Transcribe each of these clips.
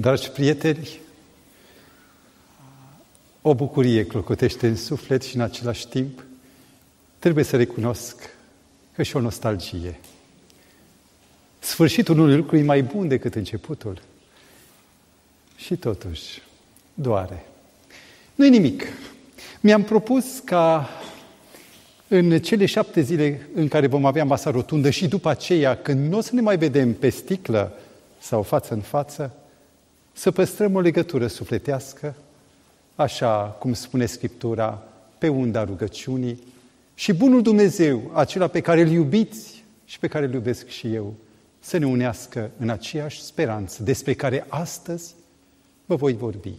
Dragi prieteni, o bucurie clocotește în suflet și în același timp trebuie să recunosc că și o nostalgie. Sfârșitul unui lucru e mai bun decât începutul. Și totuși, doare. nu e nimic. Mi-am propus ca în cele șapte zile în care vom avea masa rotundă și după aceea, când nu o să ne mai vedem pe sticlă sau față în față, să păstrăm o legătură sufletească, așa cum spune Scriptura, pe unda rugăciunii și Bunul Dumnezeu, acela pe care îl iubiți și pe care îl iubesc și eu, să ne unească în aceeași speranță despre care astăzi vă voi vorbi.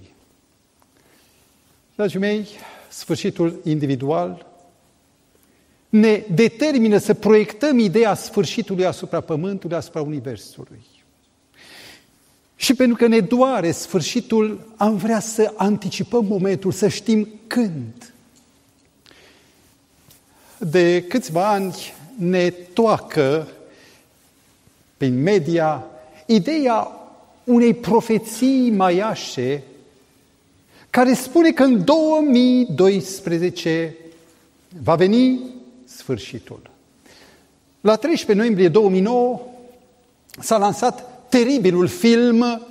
Dragii mei, sfârșitul individual ne determină să proiectăm ideea sfârșitului asupra Pământului, asupra Universului. Și pentru că ne doare sfârșitul, am vrea să anticipăm momentul, să știm când. De câțiva ani ne toacă prin media ideea unei profeții maiașe care spune că în 2012 va veni sfârșitul. La 13 noiembrie 2009 s-a lansat teribilul film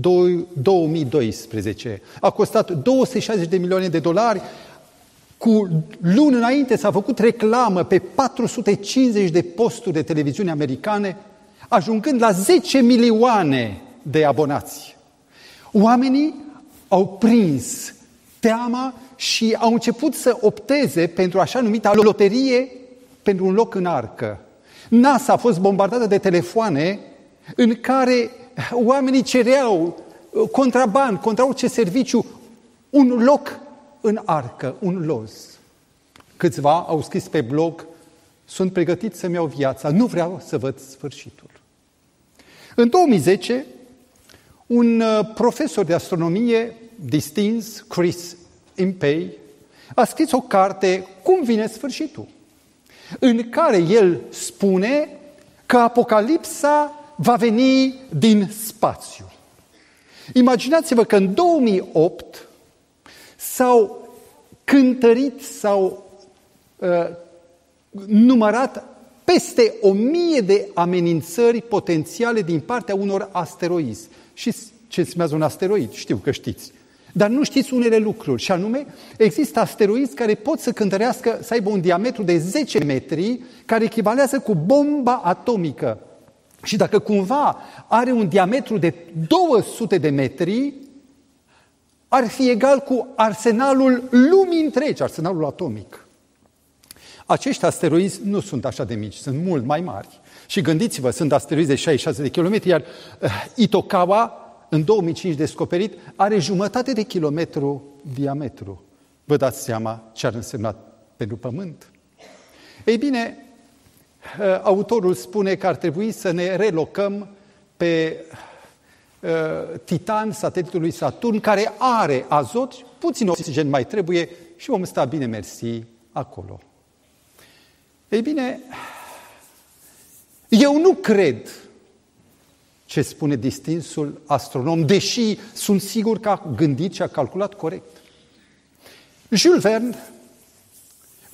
2012. A costat 260 de milioane de dolari. Cu luni înainte s-a făcut reclamă pe 450 de posturi de televiziune americane, ajungând la 10 milioane de abonați. Oamenii au prins teama și au început să opteze pentru așa numita loterie pentru un loc în arcă. NASA a fost bombardată de telefoane în care oamenii cereau contraband, contra orice serviciu, un loc în arcă, un loz. Câțiva au scris pe blog, sunt pregătit să-mi iau viața, nu vreau să văd sfârșitul. În 2010, un uh, profesor de astronomie distins, Chris Impey, a scris o carte, Cum vine sfârșitul? În care el spune că Apocalipsa va veni din spațiu. Imaginați-vă că în 2008 s-au cântărit, s-au uh, numărat peste o mie de amenințări potențiale din partea unor asteroizi. Și ce înseamnă un asteroid? Știu că știți. Dar nu știți unele lucruri, și anume, există asteroizi care pot să cântărească, să aibă un diametru de 10 metri, care echivalează cu bomba atomică. Și dacă cumva are un diametru de 200 de metri, ar fi egal cu arsenalul lumii întregi, arsenalul atomic. Acești asteroizi nu sunt așa de mici, sunt mult mai mari. Și gândiți-vă, sunt asteroizi de 66 de kilometri, iar uh, Itokawa, în 2005 descoperit, are jumătate de kilometru diametru. Vă dați seama ce ar însemna pentru Pământ? Ei bine, uh, autorul spune că ar trebui să ne relocăm pe uh, Titan, satelitul lui Saturn, care are azot, puțin oxigen mai trebuie și vom sta bine mersi acolo. Ei bine, eu nu cred ce spune distinsul astronom, deși sunt sigur că a gândit și a calculat corect. Jules Verne,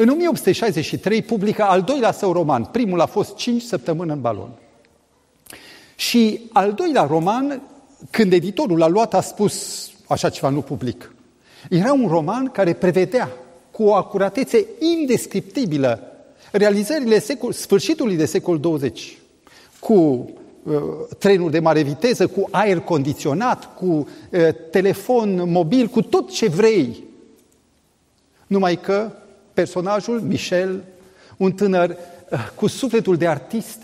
în 1863, publică al doilea său roman. Primul a fost cinci săptămâni în balon. Și al doilea roman, când editorul l-a luat, a spus așa ceva nu public. Era un roman care prevedea cu o acuratețe indescriptibilă realizările secol, sfârșitului de secol 20, cu uh, trenuri de mare viteză, cu aer condiționat, cu uh, telefon mobil, cu tot ce vrei. Numai că personajul, Michel, un tânăr uh, cu sufletul de artist,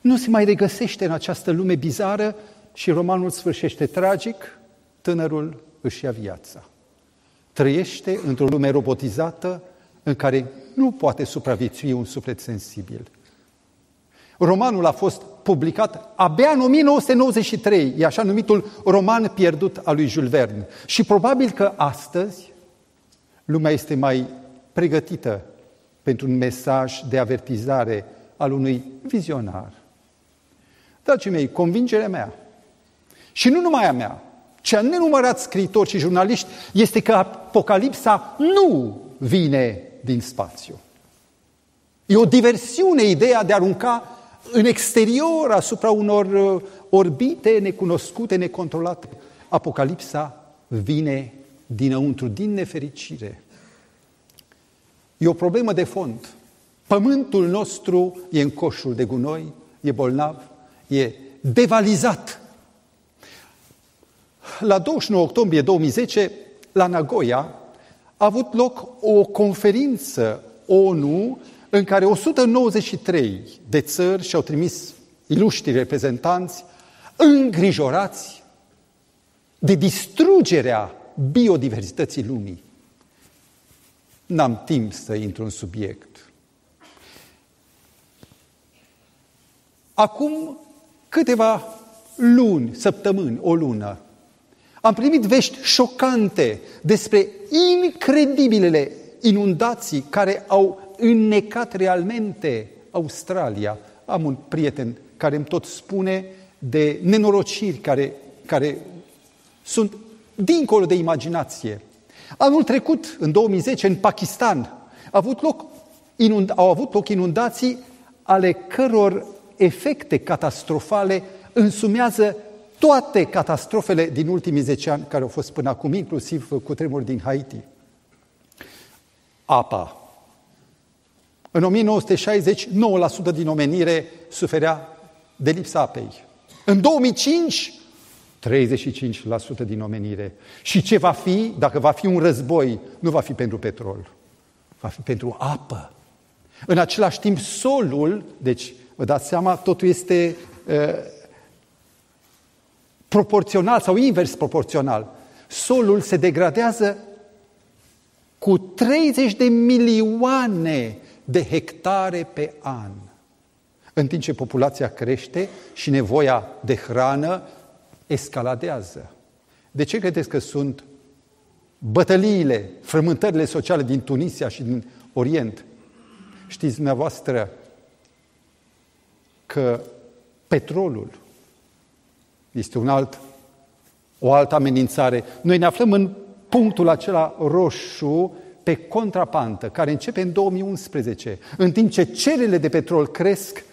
nu se mai regăsește în această lume bizară și romanul sfârșește tragic, tânărul își ia viața. Trăiește într-o lume robotizată în care nu poate supraviețui un suflet sensibil. Romanul a fost publicat abia în 1993, e așa numitul roman pierdut al lui Jules Verne. Și probabil că astăzi lumea este mai pregătită pentru un mesaj de avertizare al unui vizionar. Dragii mei, convingerea mea și nu numai a mea, ce a nenumărat scritori și jurnaliști, este că Apocalipsa nu vine din spațiu. E o diversiune ideea de a arunca în exterior asupra unor uh, orbite necunoscute, necontrolate. Apocalipsa vine dinăuntru, din nefericire. E o problemă de fond. Pământul nostru e în coșul de gunoi, e bolnav, e devalizat. La 29 octombrie 2010, la Nagoya, a avut loc o conferință ONU în care 193 de țări și-au trimis iluștri reprezentanți îngrijorați de distrugerea biodiversității lumii. N-am timp să intru în subiect. Acum câteva luni, săptămâni, o lună, am primit vești șocante despre incredibilele inundații care au înnecat realmente Australia. Am un prieten care îmi tot spune de nenorociri care, care sunt dincolo de imaginație. Anul trecut, în 2010, în Pakistan, a avut loc, inund, au avut loc inundații ale căror efecte catastrofale însumează toate catastrofele din ultimii 10 ani care au fost până acum, inclusiv cu tremur din Haiti. Apa. În 1960, 9% din omenire suferea de lipsa apei. În 2005, 35% din omenire. Și ce va fi, dacă va fi un război, nu va fi pentru petrol, va fi pentru apă. În același timp, solul, deci vă dați seama, totul este uh, proporțional sau invers proporțional. Solul se degradează cu 30 de milioane de hectare pe an. În timp ce populația crește și nevoia de hrană escaladează. De ce credeți că sunt bătăliile, frământările sociale din Tunisia și din Orient? Știți dumneavoastră că petrolul este un alt, o altă amenințare. Noi ne aflăm în punctul acela roșu pe contrapantă, care începe în 2011. În timp ce cererile de petrol cresc,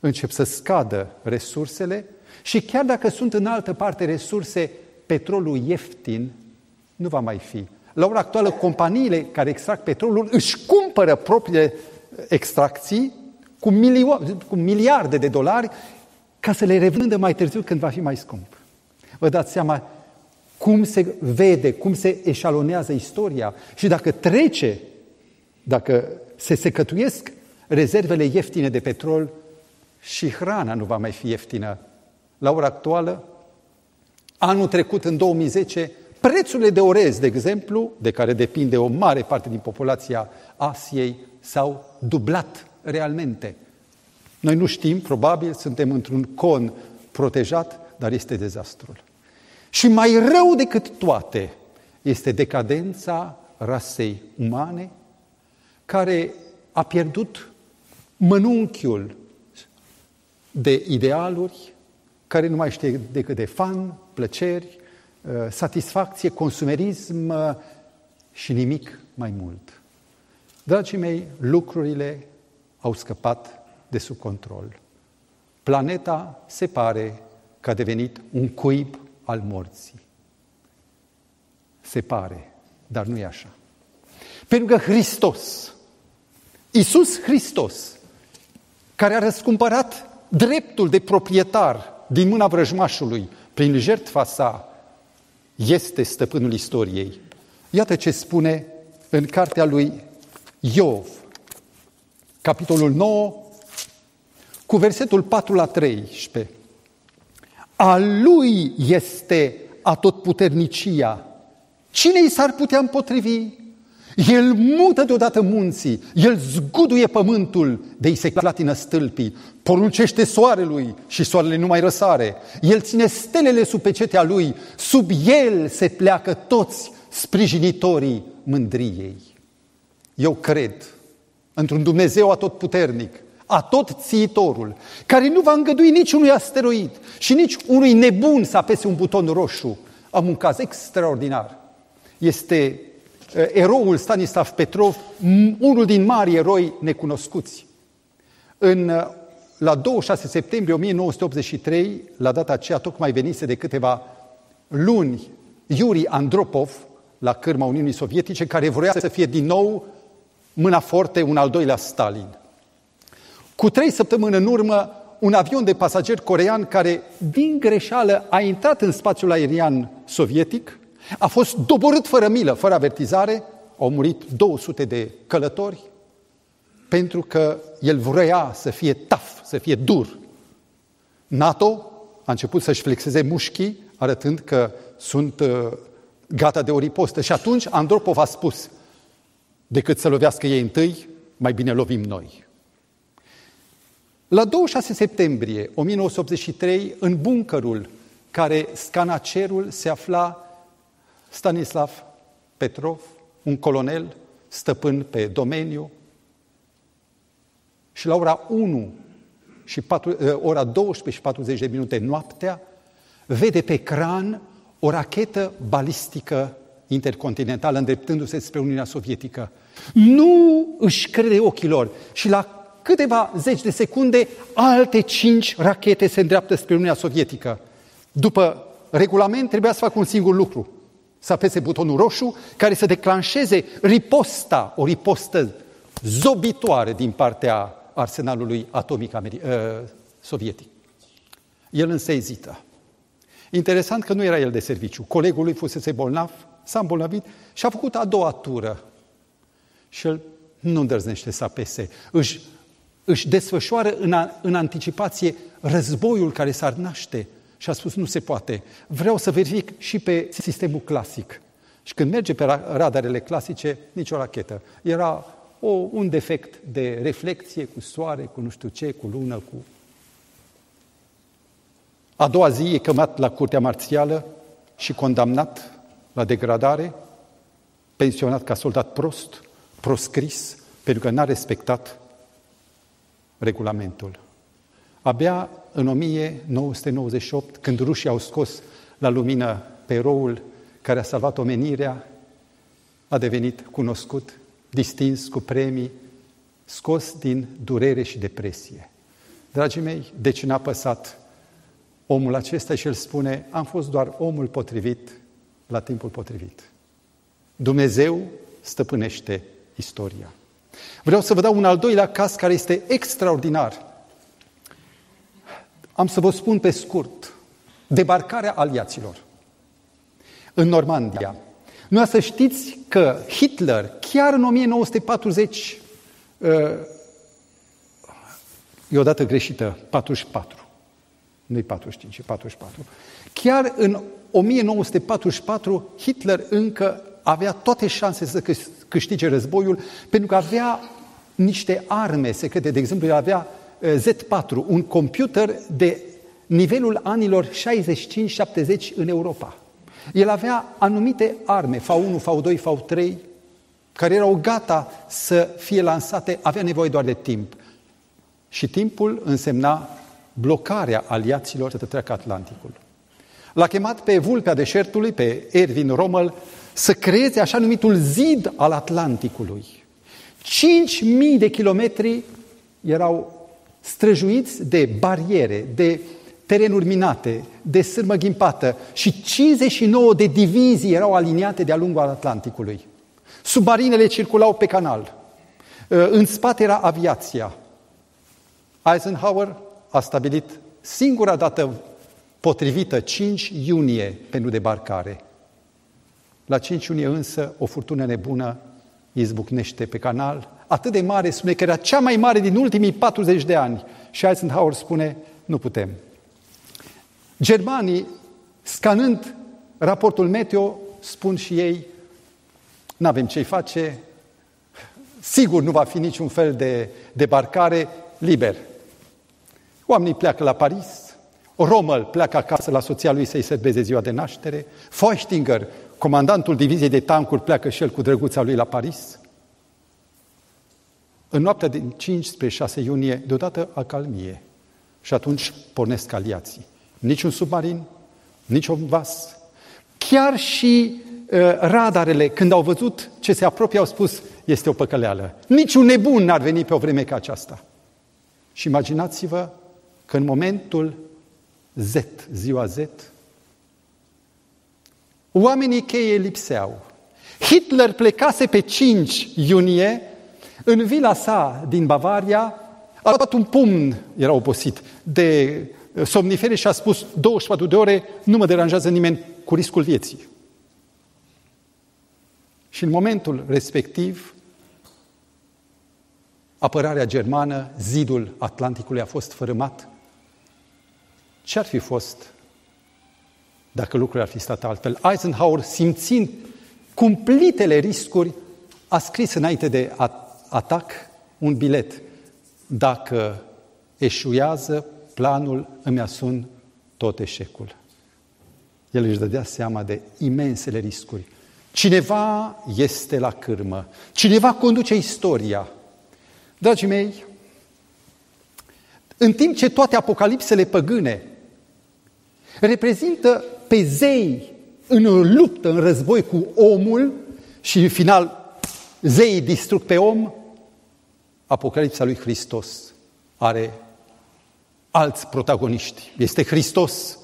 încep să scadă resursele și chiar dacă sunt în altă parte resurse, petrolul ieftin nu va mai fi. La ora actuală, companiile care extrag petrolul își cumpără propriile extracții cu, milio- cu miliarde de dolari ca să le revândă mai târziu când va fi mai scump. Vă dați seama cum se vede, cum se eșalonează istoria și dacă trece, dacă se secătuiesc rezervele ieftine de petrol și hrana nu va mai fi ieftină. La ora actuală, anul trecut, în 2010, prețurile de orez, de exemplu, de care depinde o mare parte din populația Asiei, s-au dublat realmente. Noi nu știm, probabil suntem într-un con protejat, dar este dezastrul. Și mai rău decât toate este decadența rasei umane, care a pierdut mănunchiul de idealuri, care nu mai știe decât de fan, plăceri, uh, satisfacție, consumerism uh, și nimic mai mult. Dragii mei, lucrurile au scăpat de sub control. Planeta se pare că a devenit un cuib al morții. Se pare, dar nu e așa. Pentru că Hristos, Iisus Hristos, care a răscumpărat dreptul de proprietar din mâna vrăjmașului prin jertfa sa, este stăpânul istoriei. Iată ce spune în cartea lui Iov, capitolul 9, cu versetul 4 la 13. A lui este atotputernicia. Cine i s-ar putea împotrivi? El mută deodată munții, el zguduie pământul, de i se clatină stâlpii, poruncește soarelui și soarele nu mai răsare. El ține stelele sub pecetea lui, sub el se pleacă toți sprijinitorii mândriei. Eu cred într-un Dumnezeu atotputernic, tot țiitorul, care nu va îngădui niciunui asteroid și nici unui nebun să apese un buton roșu. Am un caz extraordinar. Este uh, eroul Stanislav Petrov, unul din mari eroi necunoscuți. În, uh, la 26 septembrie 1983, la data aceea, tocmai venise de câteva luni Yuri Andropov la cârma Uniunii Sovietice, care vrea să fie din nou mâna forte, un al doilea Stalin. Cu trei săptămâni în urmă, un avion de pasageri corean care, din greșeală, a intrat în spațiul aerian sovietic, a fost doborât fără milă, fără avertizare, au murit 200 de călători, pentru că el vrea să fie taf, să fie dur. NATO a început să-și flexeze mușchii, arătând că sunt uh, gata de o ripostă. Și atunci Andropov a spus, decât să lovească ei întâi, mai bine lovim noi. La 26 septembrie 1983, în buncărul care scana cerul, se afla Stanislav Petrov, un colonel stăpân pe domeniu. Și la ora 1 și 4, eh, ora 12 și 40 de minute noaptea, vede pe ecran o rachetă balistică intercontinentală îndreptându-se spre Uniunea Sovietică. Nu își crede ochilor și la câteva zeci de secunde alte cinci rachete se îndreaptă spre Uniunea Sovietică. După regulament trebuia să facă un singur lucru, să apese butonul roșu care să declanșeze riposta, o ripostă zobitoare din partea arsenalului atomic ameri- uh, sovietic. El însă ezită. Interesant că nu era el de serviciu. Colegul lui fusese bolnav, s-a îmbolnăvit și a făcut a doua tură. Și el nu îndrăznește să apese. Își, își desfășoară în, a, în anticipație războiul care s-ar naște. Și a spus, nu se poate. Vreau să verific și pe sistemul clasic. Și când merge pe radarele clasice, nicio rachetă. Era o, un defect de reflexie cu soare, cu nu știu ce, cu lună, cu a doua zi e chemat la curtea marțială și condamnat la degradare, pensionat ca soldat prost, proscris, pentru că n-a respectat regulamentul. Abia în 1998, când rușii au scos la lumină pe eroul care a salvat omenirea, a devenit cunoscut, distins cu premii, scos din durere și depresie. Dragii mei, de ce n-a păsat omul acesta și el spune, am fost doar omul potrivit la timpul potrivit. Dumnezeu stăpânește istoria. Vreau să vă dau un al doilea caz care este extraordinar. Am să vă spun pe scurt, debarcarea aliaților în Normandia. Nu să știți că Hitler, chiar în 1940, e o dată greșită, 44, nu 45, 44. Chiar în 1944, Hitler încă avea toate șanse să câștige războiul, pentru că avea niște arme secrete. De exemplu, el avea Z4, un computer de nivelul anilor 65-70 în Europa. El avea anumite arme, V1, V2, V3, care erau gata să fie lansate, avea nevoie doar de timp. Și timpul însemna blocarea aliaților să treacă Atlanticul. L-a chemat pe vulpea deșertului, pe Erwin Rommel, să creeze așa numitul zid al Atlanticului. 5.000 de kilometri erau străjuiți de bariere, de terenuri minate, de sârmă ghimpată și 59 de divizii erau aliniate de-a lungul Atlanticului. Submarinele circulau pe canal. În spate era aviația. Eisenhower a stabilit singura dată potrivită, 5 iunie, pentru debarcare. La 5 iunie însă, o furtună nebună izbucnește pe canal, atât de mare, spune că era cea mai mare din ultimii 40 de ani. Și Eisenhower spune, nu putem. Germanii, scanând raportul meteo, spun și ei, nu avem ce-i face, sigur nu va fi niciun fel de debarcare, liber, Oamenii pleacă la Paris, Rommel pleacă acasă la soția lui să-i serbeze ziua de naștere, Feuchtinger, comandantul diviziei de tancuri, pleacă și el cu drăguța lui la Paris. În noaptea din 5 spre 6 iunie, deodată acalmie. Și atunci pornesc aliații. Nici un submarin, nici un vas. Chiar și uh, radarele, când au văzut ce se apropie, au spus, este o păcăleală. Niciun nebun n-ar veni pe o vreme ca aceasta. Și imaginați-vă că în momentul Z, ziua Z, oamenii cheie lipseau. Hitler plecase pe 5 iunie în vila sa din Bavaria, a luat un pumn, era obosit, de somnifere și a spus 24 de ore, nu mă deranjează nimeni cu riscul vieții. Și în momentul respectiv, apărarea germană, zidul Atlanticului a fost fărâmat. Ce ar fi fost dacă lucrurile ar fi stat altfel? Eisenhower, simțind cumplitele riscuri, a scris înainte de atac un bilet. Dacă eșuează planul, îmi asum tot eșecul. El își dădea seama de imensele riscuri. Cineva este la cârmă, cineva conduce istoria. Dragii mei, în timp ce toate apocalipsele păgâne reprezintă pe zei în luptă, în război cu omul și în final zeii distrug pe om, Apocalipsa lui Hristos are alți protagoniști. Este Hristos.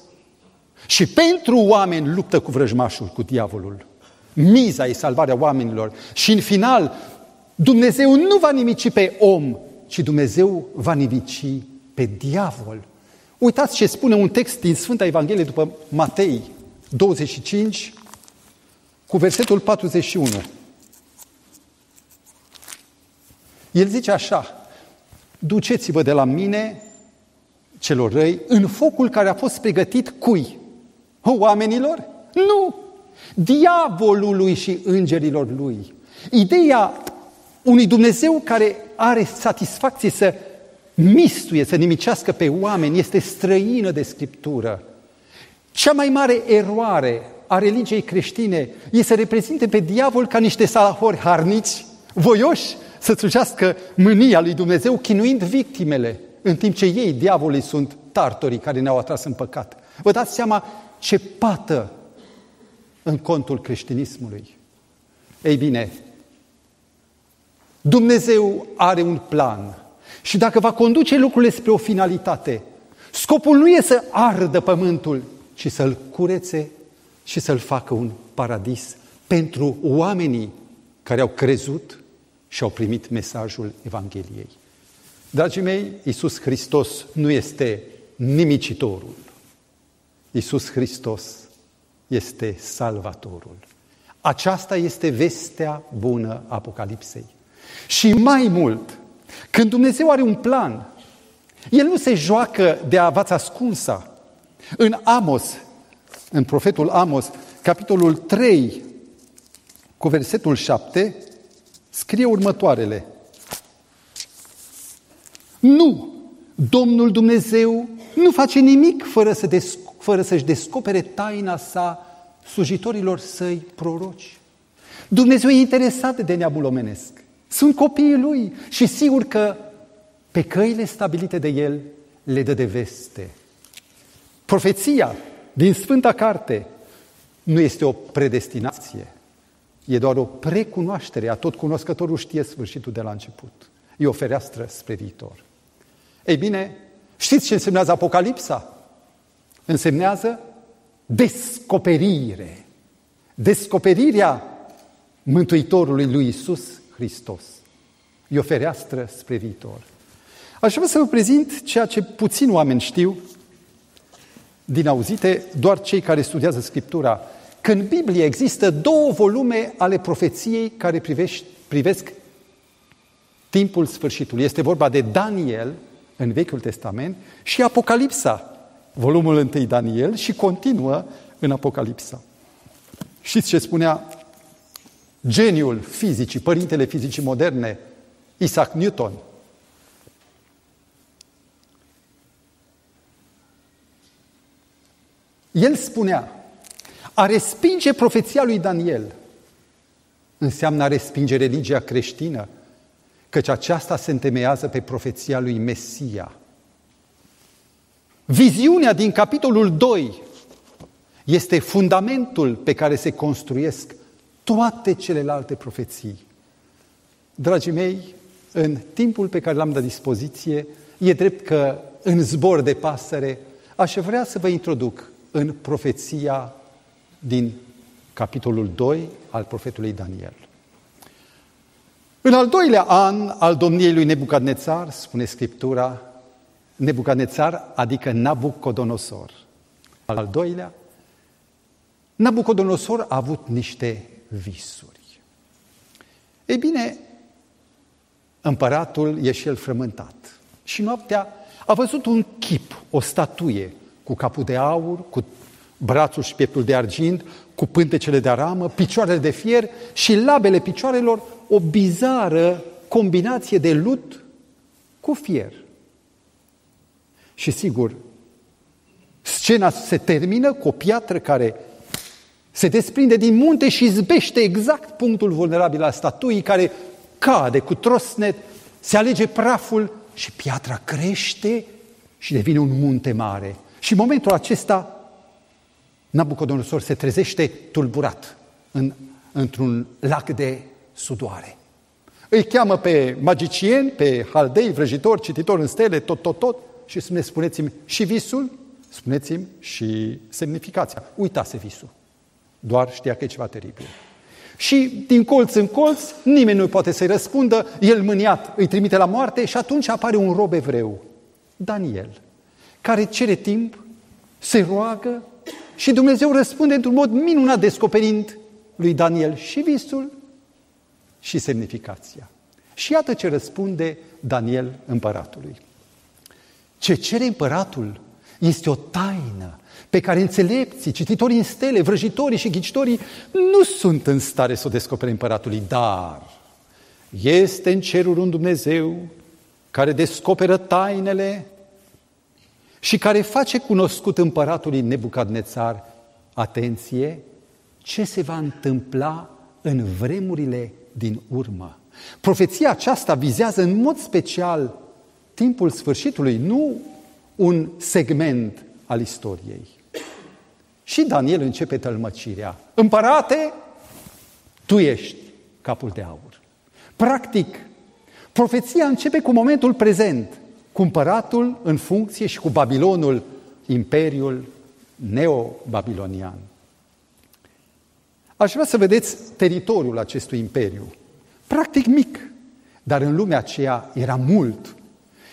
Și pentru oameni luptă cu vrăjmașul, cu diavolul. Miza e salvarea oamenilor. Și în final, Dumnezeu nu va nimici pe om, ci Dumnezeu va nimici pe diavol. Uitați ce spune un text din Sfânta Evanghelie după Matei 25 cu versetul 41. El zice așa, duceți-vă de la mine, celor răi, în focul care a fost pregătit cui? Oamenilor? Nu! Diavolului și îngerilor lui. Ideea unui Dumnezeu care are satisfacție să mistuie, să nimicească pe oameni, este străină de Scriptură. Cea mai mare eroare a religiei creștine este să reprezinte pe diavol ca niște salahori harnici, voioși să slujească mânia lui Dumnezeu, chinuind victimele, în timp ce ei, diavolii, sunt tartorii care ne-au atras în păcat. Vă dați seama ce pată în contul creștinismului. Ei bine, Dumnezeu are un plan și dacă va conduce lucrurile spre o finalitate, scopul nu e să ardă pământul, ci să-l curețe și să-l facă un paradis pentru oamenii care au crezut și au primit mesajul Evangheliei. Dragii mei, Iisus Hristos nu este nimicitorul. Iisus Hristos este salvatorul. Aceasta este vestea bună a Apocalipsei. Și mai mult, când Dumnezeu are un plan, El nu se joacă de avați ascunsa. În Amos, în profetul Amos, capitolul 3, cu versetul 7, scrie următoarele. Nu! Domnul Dumnezeu nu face nimic fără, să desc- fără să-și descopere taina sa slujitorilor săi proroci. Dumnezeu e interesat de neamul omenesc. Sunt copiii lui și sigur că pe căile stabilite de el le dă de veste. Profeția din Sfânta Carte nu este o predestinație, e doar o precunoaștere. A tot cunoscătorul știe sfârșitul de la început. E o fereastră spre viitor. Ei bine, știți ce însemnează Apocalipsa? Însemnează descoperire. Descoperirea Mântuitorului lui Isus Hristos. E o fereastră spre viitor. Aș vrea să vă prezint ceea ce puțin oameni știu din auzite, doar cei care studiază Scriptura. Că în Biblie există două volume ale profeției care privești, privesc timpul sfârșitului. Este vorba de Daniel în Vechiul Testament și Apocalipsa, volumul întâi Daniel și continuă în Apocalipsa. Știți ce spunea geniul fizicii, părintele fizicii moderne, Isaac Newton? El spunea, a respinge profeția lui Daniel înseamnă a respinge religia creștină, căci aceasta se întemeiază pe profeția lui Mesia. Viziunea din capitolul 2 este fundamentul pe care se construiesc toate celelalte profeții. Dragii mei, în timpul pe care l-am la dispoziție, e drept că în zbor de pasăre aș vrea să vă introduc în profeția din capitolul 2 al profetului Daniel. În al doilea an al domniei lui Nebucadnețar, spune Scriptura, Nebucadnețar, adică Nabucodonosor. Al doilea, Nabucodonosor a avut niște visuri. Ei bine, împăratul e și el frământat. Și noaptea a văzut un chip, o statuie, cu capul de aur, cu brațul și pieptul de argint, cu pântecele de aramă, picioarele de fier și labele picioarelor, o bizară combinație de lut cu fier. Și sigur, scena se termină cu o piatră care se desprinde din munte și zbește exact punctul vulnerabil al statuii care cade cu trosnet, se alege praful și piatra crește și devine un munte mare. Și în momentul acesta Nabucodonosor se trezește tulburat în, într-un lac de sudoare. Îi cheamă pe magicieni, pe haldei, vrăjitori, cititori în stele, tot, tot, tot și spune, spuneți-mi și visul, spuneți-mi și semnificația. Uitase visul. Doar știa că e ceva teribil. Și din colț în colț, nimeni nu poate să-i răspundă, el mâniat îi trimite la moarte și atunci apare un rob evreu, Daniel, care cere timp, se roagă și Dumnezeu răspunde într-un mod minunat descoperind lui Daniel și visul și semnificația. Și iată ce răspunde Daniel împăratului. Ce cere împăratul este o taină pe care înțelepții, cititorii în stele, vrăjitorii și ghicitorii nu sunt în stare să o descopere împăratului, dar este în cerul un Dumnezeu care descoperă tainele și care face cunoscut împăratului Nebucadnețar, atenție, ce se va întâmpla în vremurile din urmă. Profeția aceasta vizează în mod special timpul sfârșitului, nu un segment al istoriei. Și Daniel începe tălmăcirea. Împărate, tu ești capul de aur. Practic, profeția începe cu momentul prezent, cu împăratul în funcție și cu Babilonul, imperiul neo-babilonian. Aș vrea să vedeți teritoriul acestui imperiu. Practic mic, dar în lumea aceea era mult.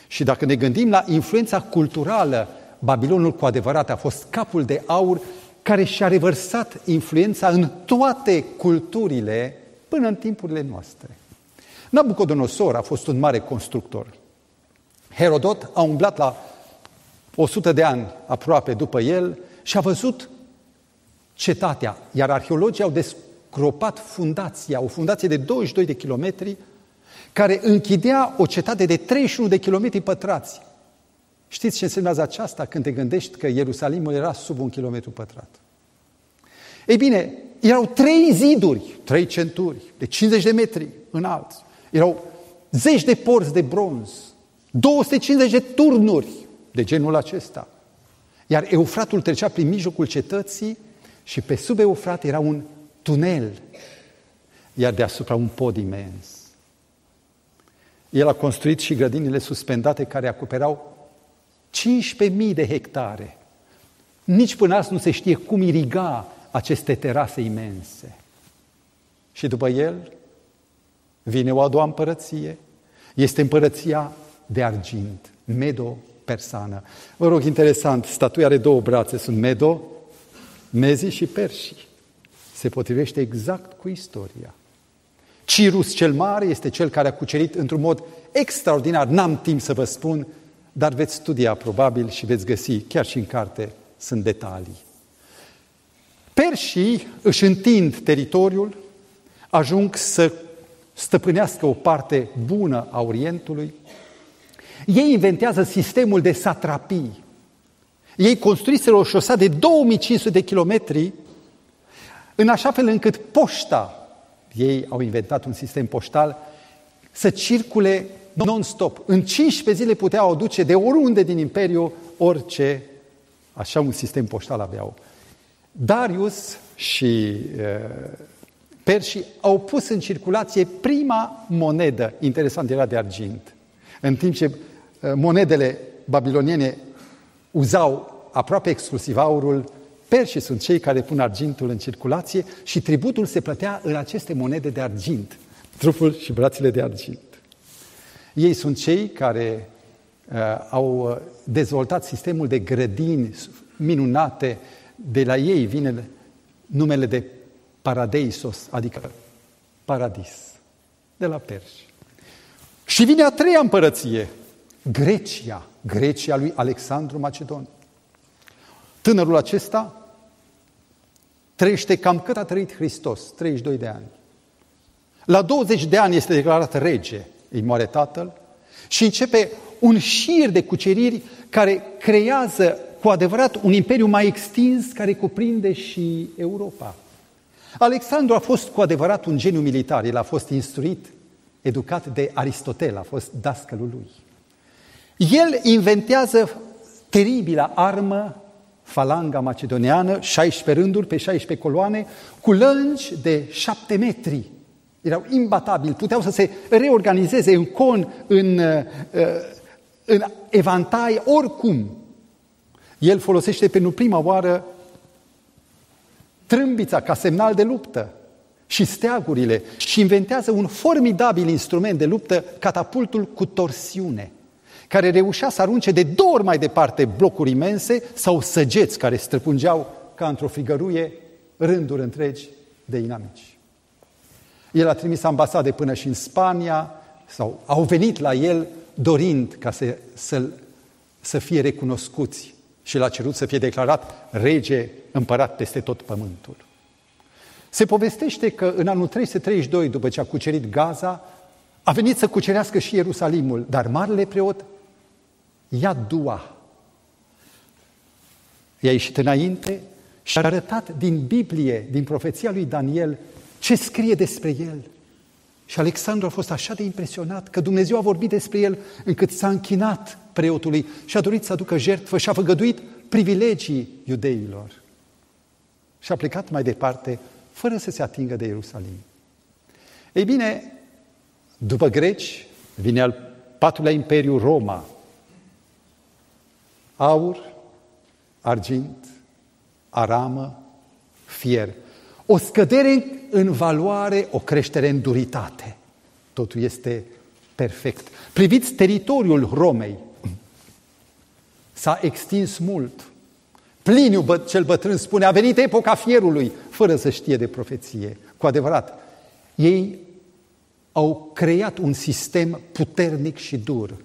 Și dacă ne gândim la influența culturală, Babilonul cu adevărat a fost capul de aur care și-a revărsat influența în toate culturile până în timpurile noastre. Nabucodonosor a fost un mare constructor. Herodot a umblat la 100 de ani aproape după el și a văzut cetatea, iar arheologii au descropat fundația, o fundație de 22 de kilometri, care închidea o cetate de 31 de kilometri pătrați. Știți ce înseamnă aceasta când te gândești că Ierusalimul era sub un kilometru pătrat? Ei bine, erau trei ziduri, trei centuri, de 50 de metri înalt. Erau zeci de porți de bronz, 250 de turnuri de genul acesta. Iar Eufratul trecea prin mijlocul cetății și pe sub Eufrat era un tunel, iar deasupra un pod imens. El a construit și grădinile suspendate care acoperau 15.000 de hectare. Nici până azi nu se știe cum iriga aceste terase imense. Și după el vine o a doua împărăție. Este împărăția de argint, Medo-Persană. Vă rog, interesant, statuia are două brațe, sunt Medo, Mezi și Persi. Se potrivește exact cu istoria. Cirus cel Mare este cel care a cucerit într-un mod extraordinar, n-am timp să vă spun, dar veți studia probabil și veți găsi, chiar și în carte, sunt detalii. Persii își întind teritoriul, ajung să stăpânească o parte bună a Orientului, ei inventează sistemul de satrapii. Ei construiseră o șosea de 2500 de kilometri, în așa fel încât poșta, ei au inventat un sistem poștal, să circule non-stop. În 15 zile puteau aduce de oriunde din Imperiu orice, așa un sistem poștal aveau. Darius și uh, persii au pus în circulație prima monedă, interesant era de argint, în timp ce uh, monedele babiloniene uzau aproape exclusiv aurul, persii sunt cei care pun argintul în circulație și tributul se plătea în aceste monede de argint, trupul și brațele de argint. Ei sunt cei care uh, au dezvoltat sistemul de grădini minunate, de la ei vine numele de paradeisos, adică paradis, de la perși. Și vine a treia împărăție, Grecia, Grecia lui Alexandru Macedon. Tânărul acesta trăiește cam cât a trăit Hristos, 32 de ani. La 20 de ani este declarat rege, îi moare tatăl și începe un șir de cuceriri care creează cu adevărat un imperiu mai extins care cuprinde și Europa. Alexandru a fost cu adevărat un geniu militar, el a fost instruit, educat de Aristotel, a fost dascălul lui. El inventează teribila armă, falanga macedoniană, 16 rânduri pe 16 coloane, cu lângi de 7 metri. Erau imbatabili, puteau să se reorganizeze în con, în, uh, în evantai, oricum. El folosește pentru prima oară trâmbița ca semnal de luptă și steagurile și inventează un formidabil instrument de luptă, catapultul cu torsiune, care reușea să arunce de două ori mai departe blocuri imense sau săgeți care străpungeau ca într-o frigăruie rânduri întregi de inamici. El a trimis ambasade până și în Spania, sau au venit la el dorind ca să, să, să fie recunoscuți și l-a cerut să fie declarat rege împărat peste tot pământul. Se povestește că în anul 332, după ce a cucerit Gaza, a venit să cucerească și Ierusalimul, dar marele preot Iadua i-a ieșit înainte și a arătat din Biblie, din profeția lui Daniel, ce scrie despre el. Și Alexandru a fost așa de impresionat că Dumnezeu a vorbit despre el încât s-a închinat preotului și a dorit să aducă jertfă și a făgăduit privilegii iudeilor. Și a plecat mai departe fără să se atingă de Ierusalim. Ei bine, după greci vine al patrulea imperiu Roma. Aur, argint, aramă, fier. O scădere în valoare, o creștere în duritate. Totul este perfect. Priviți teritoriul Romei. S-a extins mult. Pliniu cel bătrân spune, a venit epoca fierului, fără să știe de profeție. Cu adevărat, ei au creat un sistem puternic și dur.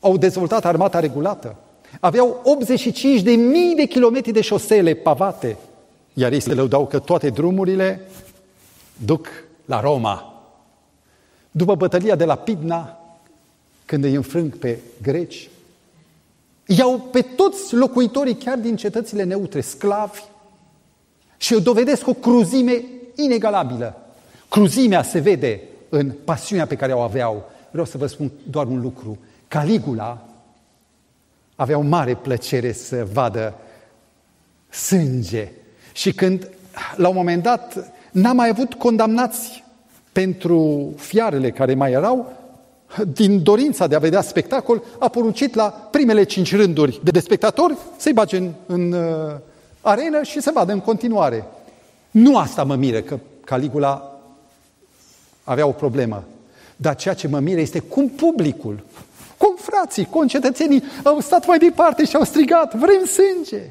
Au dezvoltat armata regulată. Aveau 85 de mii de kilometri de șosele pavate, iar ei se lăudau că toate drumurile duc la Roma. După bătălia de la Pidna, când îi înfrâng pe greci, iau pe toți locuitorii chiar din cetățile neutre, sclavi, și o dovedesc o cruzime inegalabilă. Cruzimea se vede în pasiunea pe care o aveau. Vreau să vă spun doar un lucru. Caligula avea o mare plăcere să vadă sânge. Și când, la un moment dat, n-a mai avut condamnați pentru fiarele care mai erau, din dorința de a vedea spectacol, a poruncit la primele cinci rânduri de spectatori să-i bage în, în uh, arenă și să vadă în continuare. Nu asta mă miră, că Caligula avea o problemă. Dar ceea ce mă miră este cum publicul, cum frații, concetățenii au stat mai departe și au strigat, vrem sânge.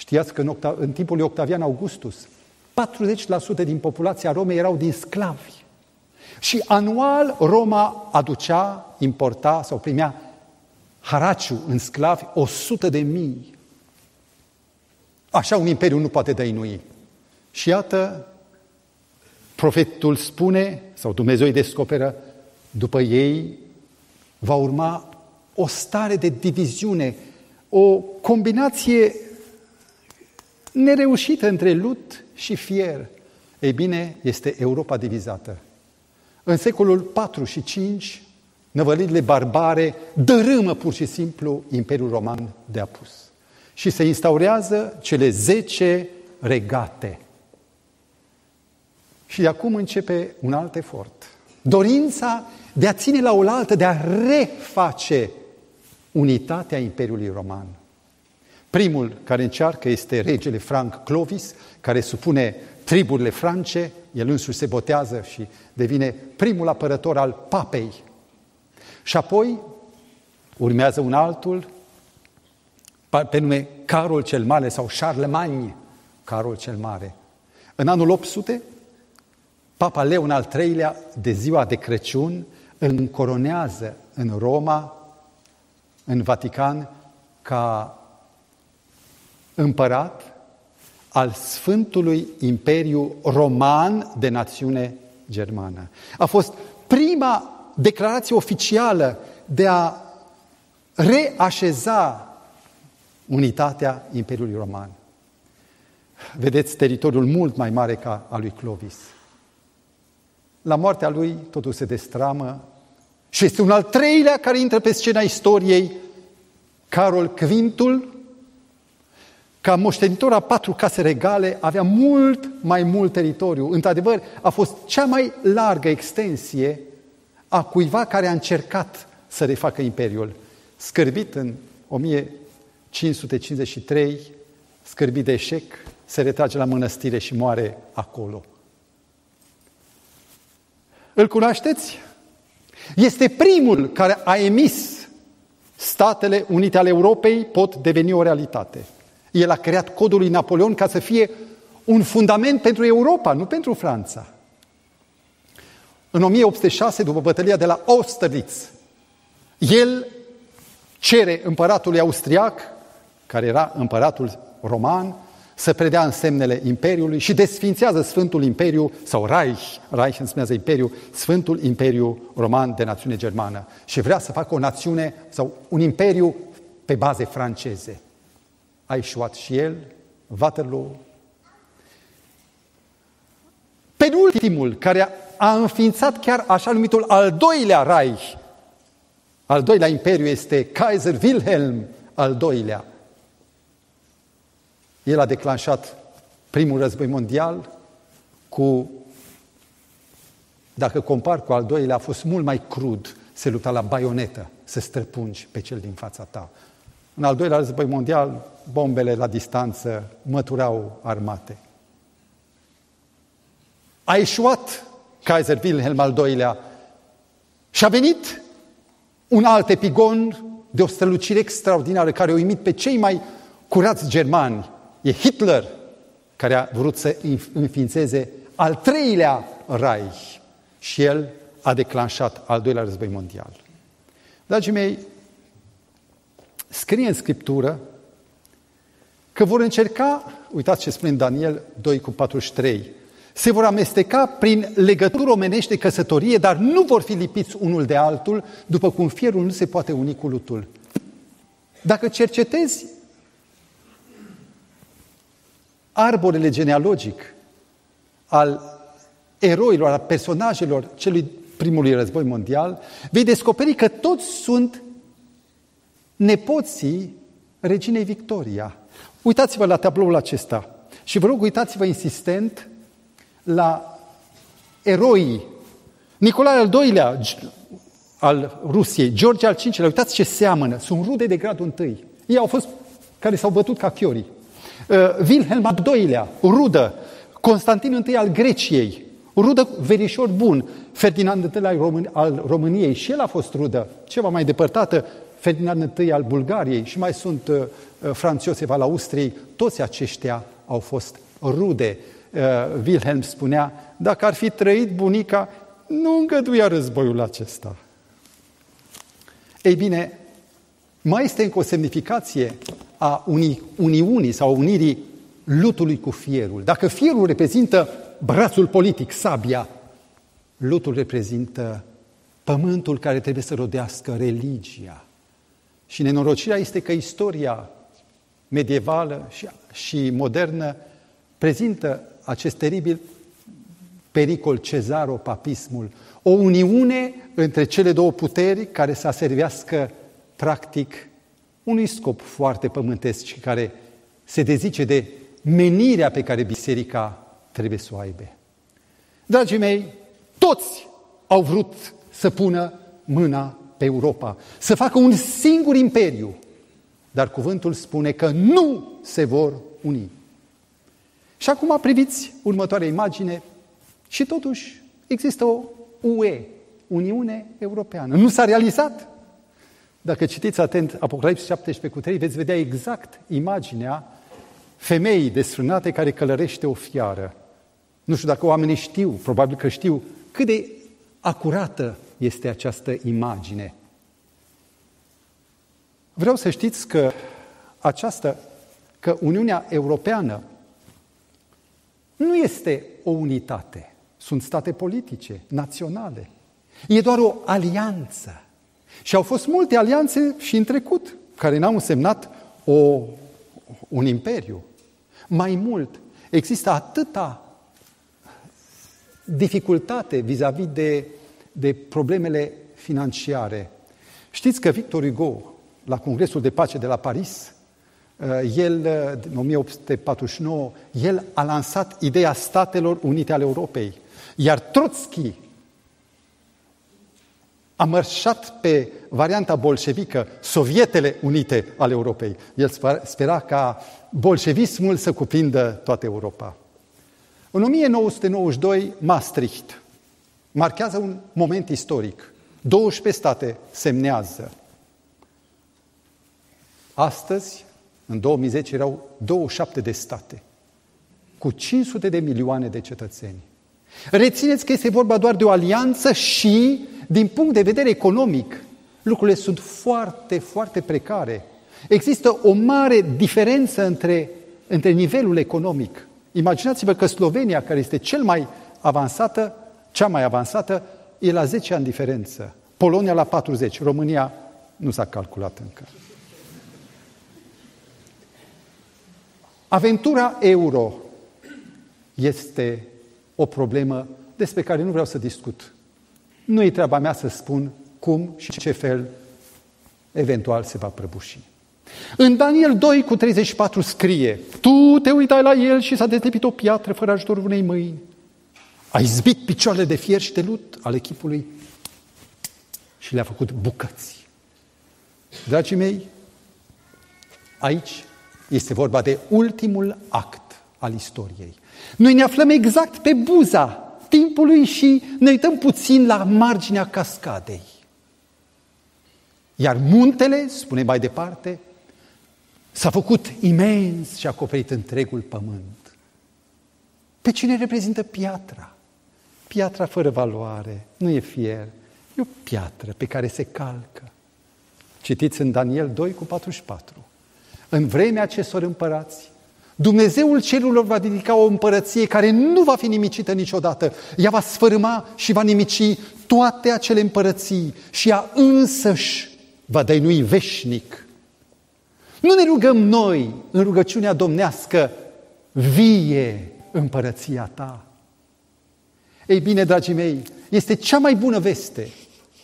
Știați că în, octa- în timpul lui Octavian Augustus, 40% din populația Romei erau din sclavi. Și anual Roma aducea, importa sau primea haraciu în sclavi 100 de mii. Așa un imperiu nu poate dăinui. Și iată, profetul spune, sau Dumnezeu îi descoperă, după ei va urma o stare de diviziune, o combinație nereușită între lut și fier. Ei bine, este Europa divizată. în secolul 4 și 5, năvălirile barbare dărâmă pur și simplu Imperiul Roman de apus. Și se instaurează cele 10 regate. Și de acum începe un alt efort. Dorința de a ține la oaltă, de a reface unitatea Imperiului Roman. Primul care încearcă este regele Frank Clovis, care supune triburile france, el însuși se botează și devine primul apărător al papei. Și apoi urmează un altul, pe nume Carol cel Mare sau Charlemagne, Carol cel Mare. În anul 800, Papa Leon al III-lea, de ziua de Crăciun, îl încoronează în Roma, în Vatican, ca împărat al Sfântului Imperiu Roman de națiune germană. A fost prima declarație oficială de a reașeza unitatea Imperiului Roman. Vedeți teritoriul mult mai mare ca al lui Clovis. La moartea lui totul se destramă și este un al treilea care intră pe scena istoriei, Carol Quintul, ca moștenitor a patru case regale, avea mult mai mult teritoriu. Într-adevăr, a fost cea mai largă extensie a cuiva care a încercat să refacă imperiul. Scârbit în 1553, scârbit de eșec, se retrage la mănăstire și moare acolo. Îl cunoașteți? Este primul care a emis Statele Unite ale Europei pot deveni o realitate. El a creat codul lui Napoleon ca să fie un fundament pentru Europa, nu pentru Franța. În 1806, după bătălia de la Austerlitz, el cere împăratului austriac, care era împăratul roman, să predea însemnele Imperiului și desfințează Sfântul Imperiu, sau Reich, Reich însemnează Imperiu, Sfântul Imperiu Roman de națiune germană. Și vrea să facă o națiune sau un imperiu pe baze franceze. A ieșuat și el, Waterloo. Penultimul care a înființat chiar așa numitul al doilea Reich, al doilea imperiu este Kaiser Wilhelm al doilea. El a declanșat primul război mondial cu, dacă compar cu al doilea, a fost mult mai crud. Se lupta la baionetă să străpungi pe cel din fața ta. În al doilea război mondial, bombele la distanță măturau armate. A ieșuat Kaiser Wilhelm al doilea și a venit un alt epigon de o strălucire extraordinară care a uimit pe cei mai curați germani. E Hitler care a vrut să înființeze al treilea Reich și el a declanșat al doilea război mondial. Dragii mei, scrie în Scriptură că vor încerca, uitați ce spune în Daniel 2 cu 43, se vor amesteca prin legături omenești de căsătorie, dar nu vor fi lipiți unul de altul, după cum fierul nu se poate uni cu lutul. Dacă cercetezi arborele genealogic al eroilor, al personajelor celui primului război mondial, vei descoperi că toți sunt nepoții reginei Victoria. Uitați-vă la tabloul acesta și vă rog, uitați-vă insistent la eroii. Nicolae al II-lea al Rusiei, George al V-lea, uitați ce seamănă, sunt rude de gradul întâi. Ei au fost care s-au bătut ca chiorii. Uh, Wilhelm al II-lea, rudă, Constantin I al Greciei, rudă verișor bun, Ferdinand I al, Român- al României și el a fost rudă, ceva mai depărtată, Ferdinand I al Bulgariei și mai sunt uh, uh Franz Iosef al Austriei, toți aceștia au fost rude. Uh, Wilhelm spunea, dacă ar fi trăit bunica, nu îngăduia războiul acesta. Ei bine, mai este încă o semnificație a uni, uniunii sau unirii lutului cu fierul. Dacă fierul reprezintă brațul politic, sabia, lutul reprezintă pământul care trebuie să rodească religia. Și nenorocirea este că istoria medievală și, și modernă prezintă acest teribil pericol cezaropapismul, o uniune între cele două puteri care să servească practic unui scop foarte pământesc și care se dezice de menirea pe care biserica trebuie să o aibă. Dragii mei, toți au vrut să pună mâna pe Europa, să facă un singur imperiu, dar cuvântul spune că nu se vor uni. Și acum priviți următoarea imagine și totuși există o UE, Uniune Europeană. Nu s-a realizat. Dacă citiți atent Apocalipsa 17 cu 3, veți vedea exact imaginea femeii desfrânate care călărește o fiară. Nu știu dacă oamenii știu, probabil că știu, cât de acurată este această imagine. Vreau să știți că această, că Uniunea Europeană nu este o unitate. Sunt state politice, naționale. E doar o alianță. Și au fost multe alianțe și în trecut, care n-au însemnat o, un imperiu. Mai mult, există atâta dificultate vis-a-vis de, de problemele financiare. Știți că Victor Hugo, la Congresul de Pace de la Paris, uh, el, uh, în 1849, el a lansat ideea Statelor Unite ale Europei. Iar Trotsky a mărșat pe varianta bolșevică Sovietele Unite ale Europei. El spera ca bolșevismul să cuprindă toată Europa. În 1992, Maastricht marchează un moment istoric. 12 state semnează. Astăzi, în 2010, erau 27 de state cu 500 de milioane de cetățeni. Rețineți că este vorba doar de o alianță și, din punct de vedere economic, lucrurile sunt foarte, foarte precare. Există o mare diferență între, între nivelul economic. Imaginați-vă că Slovenia, care este cel mai avansată, cea mai avansată, e la 10 ani diferență. Polonia la 40, România nu s-a calculat încă. Aventura euro este o problemă despre care nu vreau să discut. Nu e treaba mea să spun cum și ce fel eventual se va prăbuși. În Daniel 2 cu 34 scrie, Tu te uitai la el și s-a detlipit o piatră fără ajutorul unei mâini. A izbit picioarele de fier și de lut al echipului și le-a făcut bucăți. Dragii mei, aici este vorba de ultimul act al istoriei. Noi ne aflăm exact pe buza timpului și ne uităm puțin la marginea cascadei. Iar muntele, spune mai departe, s-a făcut imens și a acoperit întregul pământ. Pe cine reprezintă piatra? Piatra fără valoare, nu e fier, e o piatră pe care se calcă. Citiți în Daniel 2 cu 44. În vremea acestor împărați, Dumnezeul cerurilor va dedica o împărăție care nu va fi nimicită niciodată. Ea va sfârma și va nimici toate acele împărății și ea însăși va dăinui veșnic. Nu ne rugăm noi în rugăciunea domnească, vie împărăția ta. Ei bine, dragii mei, este cea mai bună veste.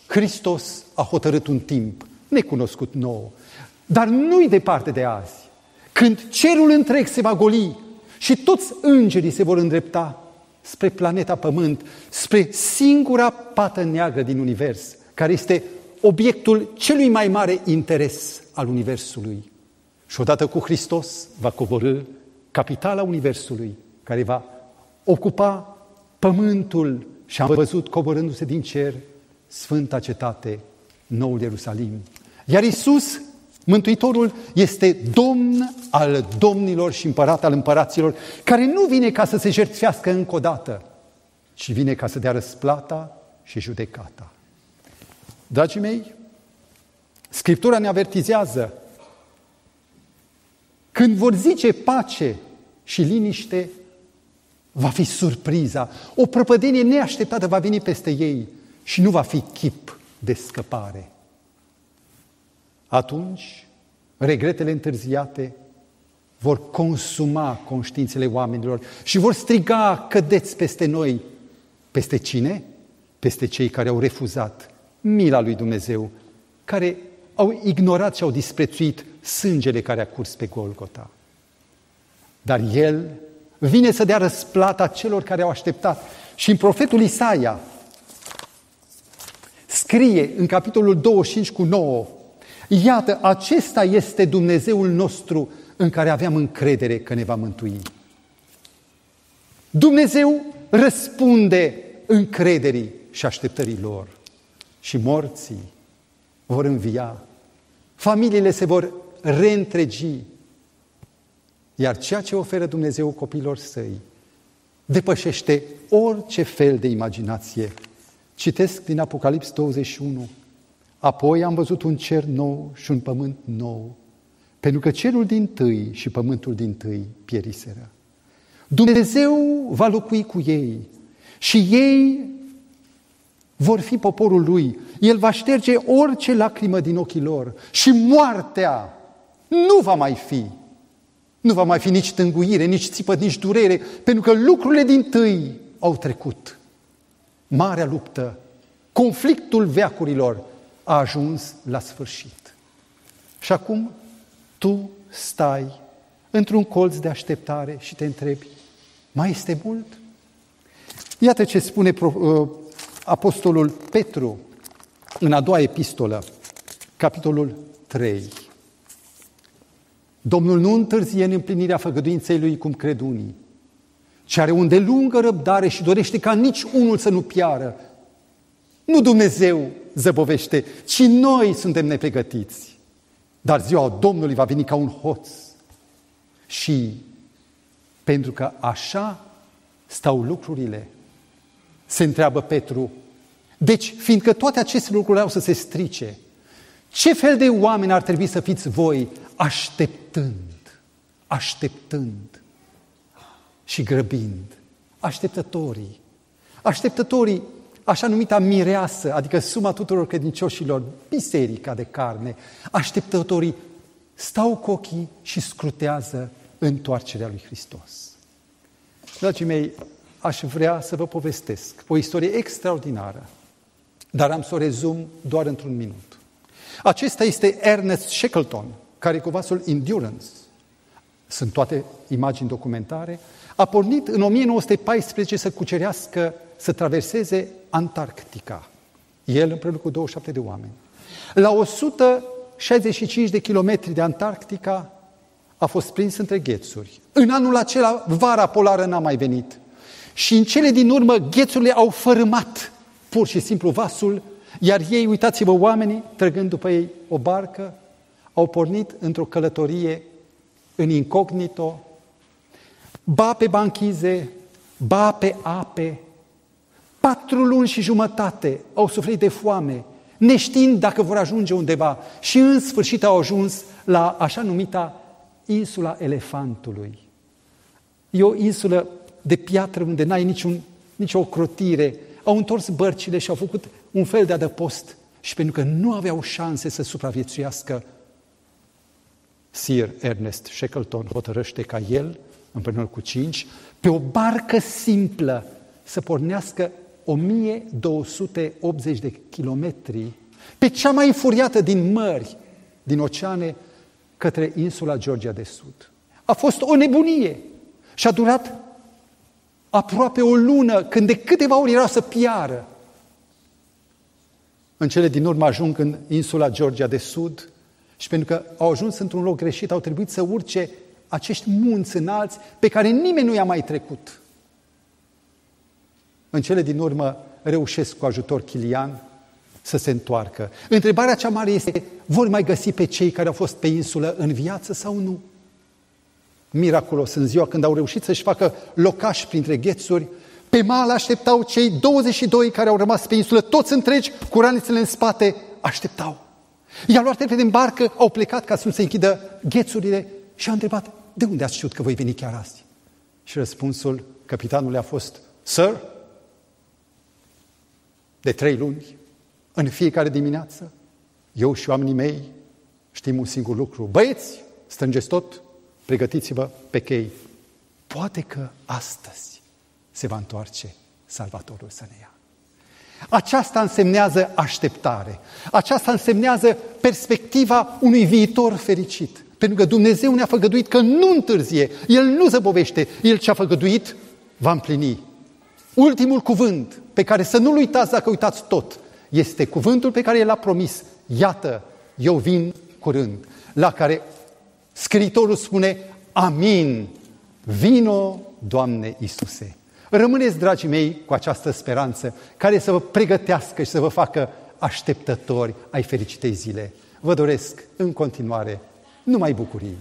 Hristos a hotărât un timp necunoscut nou, dar nu-i departe de azi când cerul întreg se va goli și toți îngerii se vor îndrepta spre planeta Pământ, spre singura pată neagră din univers, care este obiectul celui mai mare interes al Universului. Și odată cu Hristos va coborâ capitala Universului, care va ocupa pământul și am văzut coborându-se din cer Sfânta Cetate, Noul Ierusalim. Iar Isus Mântuitorul este domn al domnilor și împărat al împăraților, care nu vine ca să se jertfească încă o dată, ci vine ca să dea răsplata și judecata. Dragii mei, Scriptura ne avertizează când vor zice pace și liniște, va fi surpriza. O prăpădenie neașteptată va veni peste ei și nu va fi chip de scăpare. Atunci, regretele întârziate vor consuma conștiințele oamenilor și vor striga, cădeți peste noi, Peste cine? Peste cei care au refuzat mila lui Dumnezeu, care au ignorat și au disprețuit sângele care a curs pe Golgota. Dar El vine să dea răsplata celor care au așteptat. Și în profetul Isaia scrie în capitolul 25 cu 9, Iată, acesta este Dumnezeul nostru în care aveam încredere că ne va mântui. Dumnezeu răspunde încrederii și așteptării lor. Și morții vor învia, familiile se vor reîntregi, iar ceea ce oferă Dumnezeu copilor săi depășește orice fel de imaginație. Citesc din Apocalips 21. Apoi am văzut un cer nou și un pământ nou, pentru că cerul din tâi și pământul din tâi pieriseră. Dumnezeu va locui cu ei și ei vor fi poporul lui. El va șterge orice lacrimă din ochii lor și moartea nu va mai fi. Nu va mai fi nici tânguire, nici țipă, nici durere, pentru că lucrurile din tâi au trecut. Marea luptă, conflictul veacurilor a ajuns la sfârșit. Și acum tu stai într-un colț de așteptare și te întrebi, mai este mult? Iată ce spune uh, Apostolul Petru în a doua epistolă, capitolul 3. Domnul nu întârzie în împlinirea făgăduinței lui cum cred unii, ci are un de lungă răbdare și dorește ca nici unul să nu piară. Nu Dumnezeu zăbovește, ci noi suntem nepregătiți. Dar ziua Domnului va veni ca un hoț. Și pentru că așa stau lucrurile, se întreabă Petru. Deci, fiindcă toate aceste lucruri au să se strice, ce fel de oameni ar trebui să fiți voi așteptând, așteptând și grăbind, așteptătorii, așteptătorii, așa numita mireasă, adică suma tuturor credincioșilor, biserica de carne, așteptătorii stau cu ochii și scrutează întoarcerea lui Hristos. Dragii mei, aș vrea să vă povestesc o istorie extraordinară, dar am să o rezum doar într-un minut. Acesta este Ernest Shackleton, care cu vasul Endurance, sunt toate imagini documentare, a pornit în 1914 să cucerească, să traverseze Antarctica. El împreună cu 27 de oameni. La 165 de kilometri de Antarctica a fost prins între ghețuri. În anul acela, vara polară n-a mai venit. Și în cele din urmă, ghețurile au fărâmat pur și simplu vasul, iar ei, uitați-vă, oamenii, trăgând după ei o barcă, au pornit într-o călătorie în incognito, ba pe banchize, ba pe ape. Patru luni și jumătate au suferit de foame, neștiind dacă vor ajunge undeva și în sfârșit au ajuns la așa numita insula elefantului. E o insulă de piatră unde n-ai niciun, nicio crotire. Au întors bărcile și au făcut un fel de adăpost și pentru că nu aveau șanse să supraviețuiască, Sir Ernest Shackleton hotărăște ca el, împreună cu cinci, pe o barcă simplă să pornească 1280 de kilometri pe cea mai înfuriată din mări, din oceane, către insula Georgia de Sud. A fost o nebunie și a durat aproape o lună, când de câteva ori erau să piară. În cele din urmă ajung în insula Georgia de Sud și pentru că au ajuns într-un loc greșit, au trebuit să urce acești munți înalți pe care nimeni nu i-a mai trecut. În cele din urmă reușesc cu ajutor chilian să se întoarcă. Întrebarea cea mare este, vor mai găsi pe cei care au fost pe insulă în viață sau nu? Miraculos, în ziua când au reușit să-și facă locaș printre ghețuri, pe mal așteptau cei 22 care au rămas pe insulă, toți întregi, cu ranițele în spate, așteptau. I-au luat repede în barcă, au plecat ca să nu se închidă ghețurile și a întrebat, de unde ați știut că voi veni chiar azi? Și răspunsul capitanului a fost, Sir, de trei luni în fiecare dimineață, eu și oamenii mei știm un singur lucru. Băieți, strângeți tot, pregătiți-vă pe chei. Poate că astăzi se va întoarce Salvatorul să ne ia. Aceasta însemnează așteptare. Aceasta însemnează perspectiva unui viitor fericit. Pentru că Dumnezeu ne-a făgăduit că nu întârzie, El nu zăbovește, El ce-a făgăduit va împlini. Ultimul cuvânt pe care să nu-l uitați dacă uitați tot, este cuvântul pe care El a promis. Iată, eu vin curând. La care scriitorul spune, amin, vino, Doamne Isuse. Rămâneți, dragii mei, cu această speranță care să vă pregătească și să vă facă așteptători ai fericitei zile. Vă doresc în continuare numai bucurii.